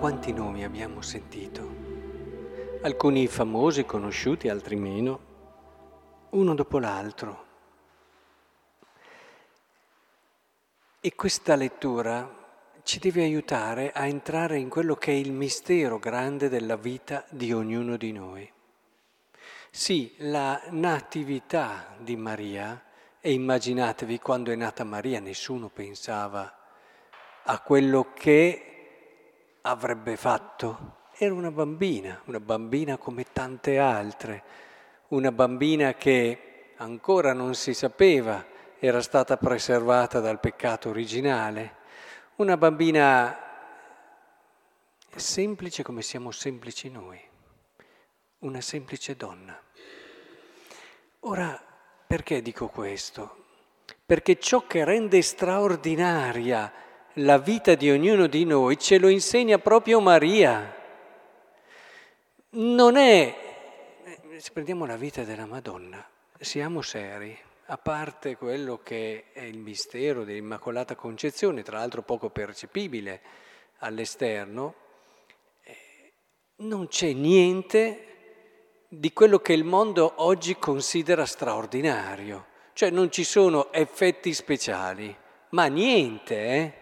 quanti nomi abbiamo sentito? Alcuni famosi, conosciuti, altri meno, uno dopo l'altro. E questa lettura ci deve aiutare a entrare in quello che è il mistero grande della vita di ognuno di noi. Sì, la natività di Maria, e immaginatevi quando è nata Maria nessuno pensava a quello che avrebbe fatto. Era una bambina, una bambina come tante altre, una bambina che ancora non si sapeva era stata preservata dal peccato originale, una bambina semplice come siamo semplici noi una semplice donna. Ora, perché dico questo? Perché ciò che rende straordinaria la vita di ognuno di noi ce lo insegna proprio Maria. Non è, se prendiamo la vita della Madonna, siamo seri, a parte quello che è il mistero dell'Immacolata Concezione, tra l'altro poco percepibile all'esterno, eh, non c'è niente di quello che il mondo oggi considera straordinario. Cioè non ci sono effetti speciali, ma niente, eh?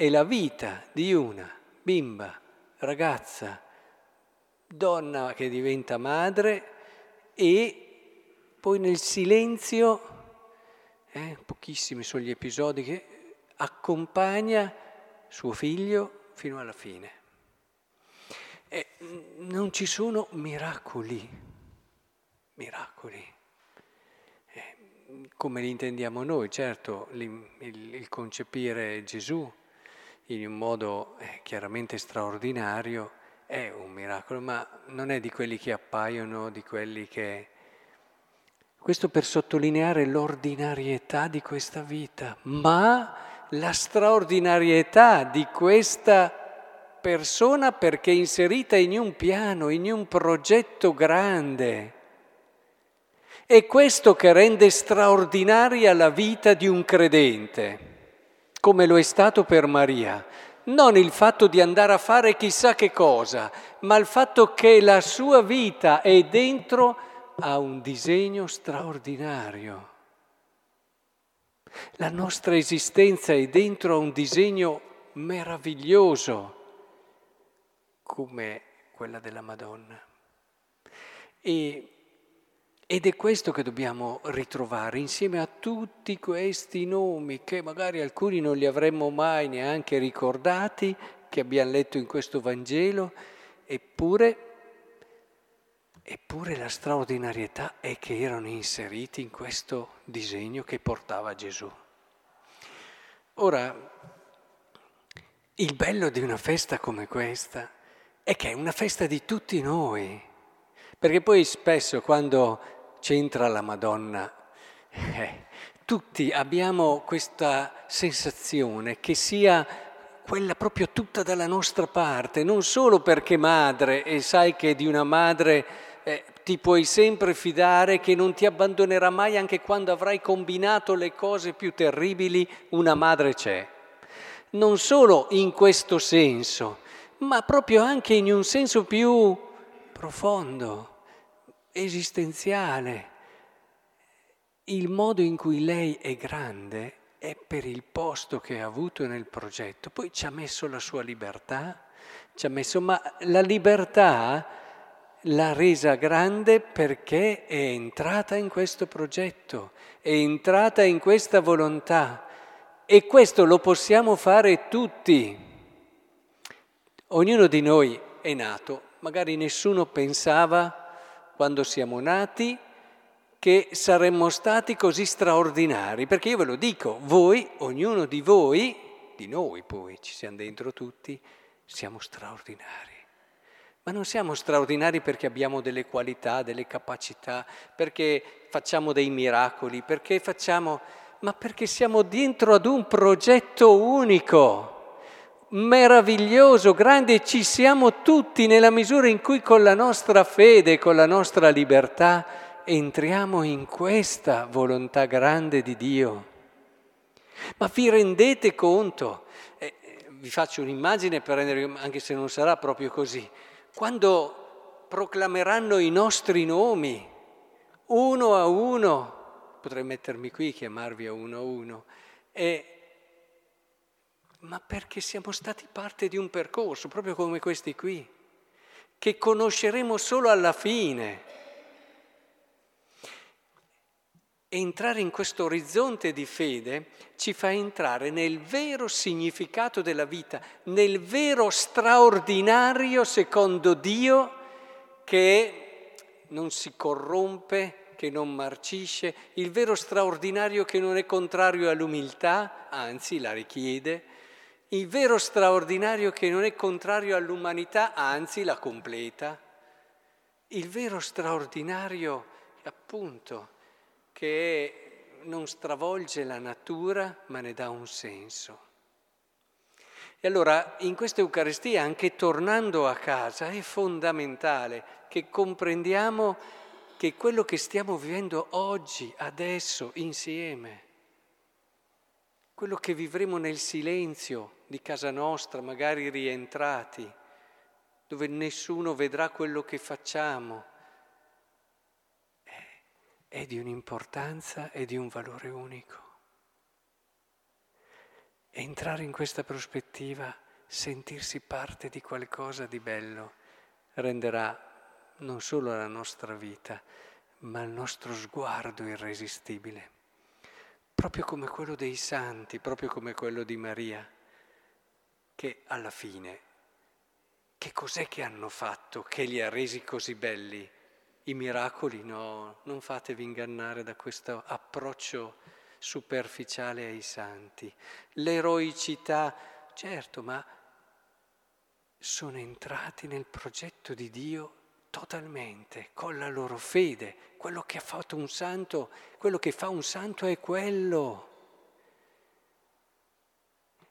È la vita di una bimba, ragazza, donna che diventa madre e poi nel silenzio, eh, pochissimi sono gli episodi che accompagna suo figlio fino alla fine. E non ci sono miracoli, miracoli, eh, come li intendiamo noi, certo, il, il, il concepire Gesù in un modo eh, chiaramente straordinario è un miracolo, ma non è di quelli che appaiono, di quelli che... Questo per sottolineare l'ordinarietà di questa vita, ma la straordinarietà di questa persona perché inserita in un piano, in un progetto grande. È questo che rende straordinaria la vita di un credente, come lo è stato per Maria. Non il fatto di andare a fare chissà che cosa, ma il fatto che la sua vita è dentro a un disegno straordinario. La nostra esistenza è dentro a un disegno meraviglioso come quella della Madonna. E, ed è questo che dobbiamo ritrovare insieme a tutti questi nomi che magari alcuni non li avremmo mai neanche ricordati, che abbiamo letto in questo Vangelo, eppure, eppure la straordinarietà è che erano inseriti in questo disegno che portava Gesù. Ora, il bello di una festa come questa è che è una festa di tutti noi, perché poi spesso quando c'entra la Madonna, eh, tutti abbiamo questa sensazione che sia quella proprio tutta dalla nostra parte, non solo perché madre e sai che di una madre eh, ti puoi sempre fidare, che non ti abbandonerà mai anche quando avrai combinato le cose più terribili, una madre c'è. Non solo in questo senso, ma proprio anche in un senso più profondo, esistenziale. Il modo in cui lei è grande è per il posto che ha avuto nel progetto. Poi ci ha messo la sua libertà, ci ha messo, ma la libertà l'ha resa grande perché è entrata in questo progetto, è entrata in questa volontà. E questo lo possiamo fare tutti. Ognuno di noi è nato, magari nessuno pensava quando siamo nati che saremmo stati così straordinari, perché io ve lo dico, voi, ognuno di voi, di noi poi, ci siamo dentro tutti, siamo straordinari. Ma non siamo straordinari perché abbiamo delle qualità, delle capacità, perché facciamo dei miracoli, perché facciamo, ma perché siamo dentro ad un progetto unico meraviglioso, grande e ci siamo tutti nella misura in cui con la nostra fede, con la nostra libertà, entriamo in questa volontà grande di Dio. Ma vi rendete conto? Eh, vi faccio un'immagine per rendere, anche se non sarà proprio così, quando proclameranno i nostri nomi, uno a uno, potrei mettermi qui, chiamarvi a uno a uno, e, ma perché siamo stati parte di un percorso, proprio come questi qui, che conosceremo solo alla fine. Entrare in questo orizzonte di fede ci fa entrare nel vero significato della vita, nel vero straordinario secondo Dio che non si corrompe, che non marcisce, il vero straordinario che non è contrario all'umiltà, anzi la richiede, il vero straordinario che non è contrario all'umanità, anzi la completa, il vero straordinario appunto che non stravolge la natura ma ne dà un senso. E allora in questa Eucaristia, anche tornando a casa, è fondamentale che comprendiamo che quello che stiamo vivendo oggi, adesso, insieme, quello che vivremo nel silenzio di casa nostra, magari rientrati, dove nessuno vedrà quello che facciamo, è di un'importanza e di un valore unico. Entrare in questa prospettiva, sentirsi parte di qualcosa di bello, renderà non solo la nostra vita, ma il nostro sguardo irresistibile, proprio come quello dei santi, proprio come quello di Maria, che alla fine, che cos'è che hanno fatto che li ha resi così belli? I miracoli no, non fatevi ingannare da questo approccio superficiale ai santi. L'eroicità, certo, ma sono entrati nel progetto di Dio totalmente, con la loro fede. Quello che ha fatto un santo, quello che fa un santo è quello.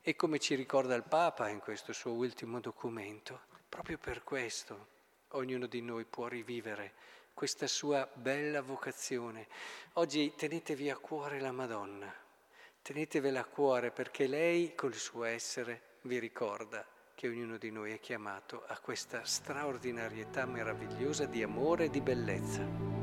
E come ci ricorda il Papa in questo suo ultimo documento, proprio per questo ognuno di noi può rivivere questa sua bella vocazione. Oggi tenetevi a cuore la Madonna, tenetevela a cuore perché lei col suo essere vi ricorda che ognuno di noi è chiamato a questa straordinarietà meravigliosa di amore e di bellezza.